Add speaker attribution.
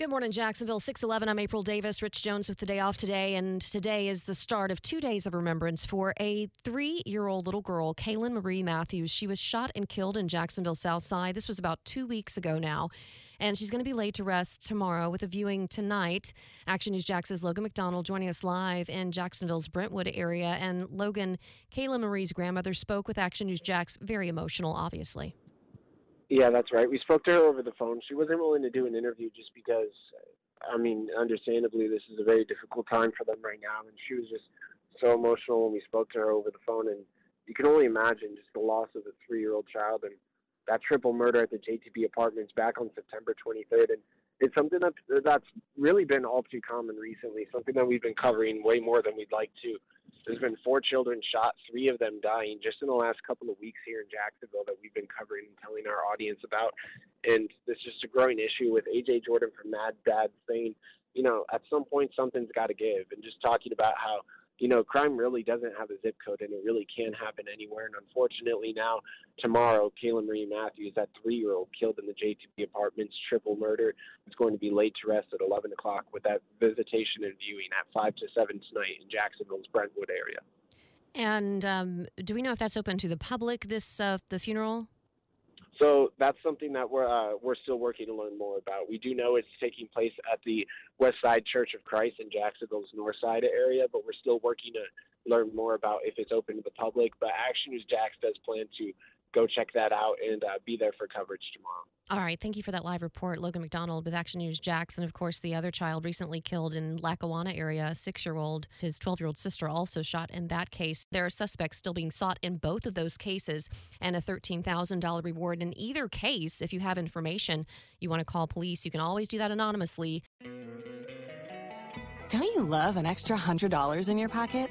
Speaker 1: Good morning, Jacksonville. 611. I'm April Davis. Rich Jones with the day off today. And today is the start of two days of remembrance for a three year old little girl, Kaylin Marie Matthews. She was shot and killed in Jacksonville South Side. This was about two weeks ago now. And she's going to be laid to rest tomorrow with a viewing tonight. Action News Jax's Logan MacDonald joining us live in Jacksonville's Brentwood area. And Logan, Kaylin Marie's grandmother spoke with Action News Jax. Very emotional, obviously.
Speaker 2: Yeah, that's right. We spoke to her over the phone. She wasn't willing to do an interview just because, I mean, understandably, this is a very difficult time for them right now. And she was just so emotional when we spoke to her over the phone. And you can only imagine just the loss of a three year old child and that triple murder at the JTB apartments back on September 23rd. And it's something that that's really been all too common recently, something that we've been covering way more than we'd like to. There's been four children shot, three of them dying just in the last couple of weeks here in Jacksonville that we've been covering and telling our audience about. And it's just a growing issue with AJ Jordan from Mad Dad saying, you know, at some point something's got to give, and just talking about how you know, crime really doesn't have a zip code and it really can happen anywhere. And unfortunately, now, tomorrow, Kaylin Marie Matthews, that three year old killed in the JTB apartments, triple murder, is going to be laid to rest at 11 o'clock with that visitation and viewing at 5 to 7 tonight in Jacksonville's Brentwood area.
Speaker 1: And um, do we know if that's open to the public, this uh, the funeral?
Speaker 2: So that's something that we're uh, we're still working to learn more about. We do know it's taking place at the West Side Church of Christ in Jacksonville's North Side area, but we're still working to learn more about if it's open to the public. But Action News Jax does plan to go check that out and uh, be there for coverage tomorrow.
Speaker 1: All right. Thank you for that live report. Logan MacDonald with Action News Jackson. Of course, the other child recently killed in Lackawanna area, a six year old. His 12 year old sister also shot in that case. There are suspects still being sought in both of those cases and a $13,000 reward in either case. If you have information you want to call police, you can always do that anonymously.
Speaker 3: Don't you love an extra $100 in your pocket?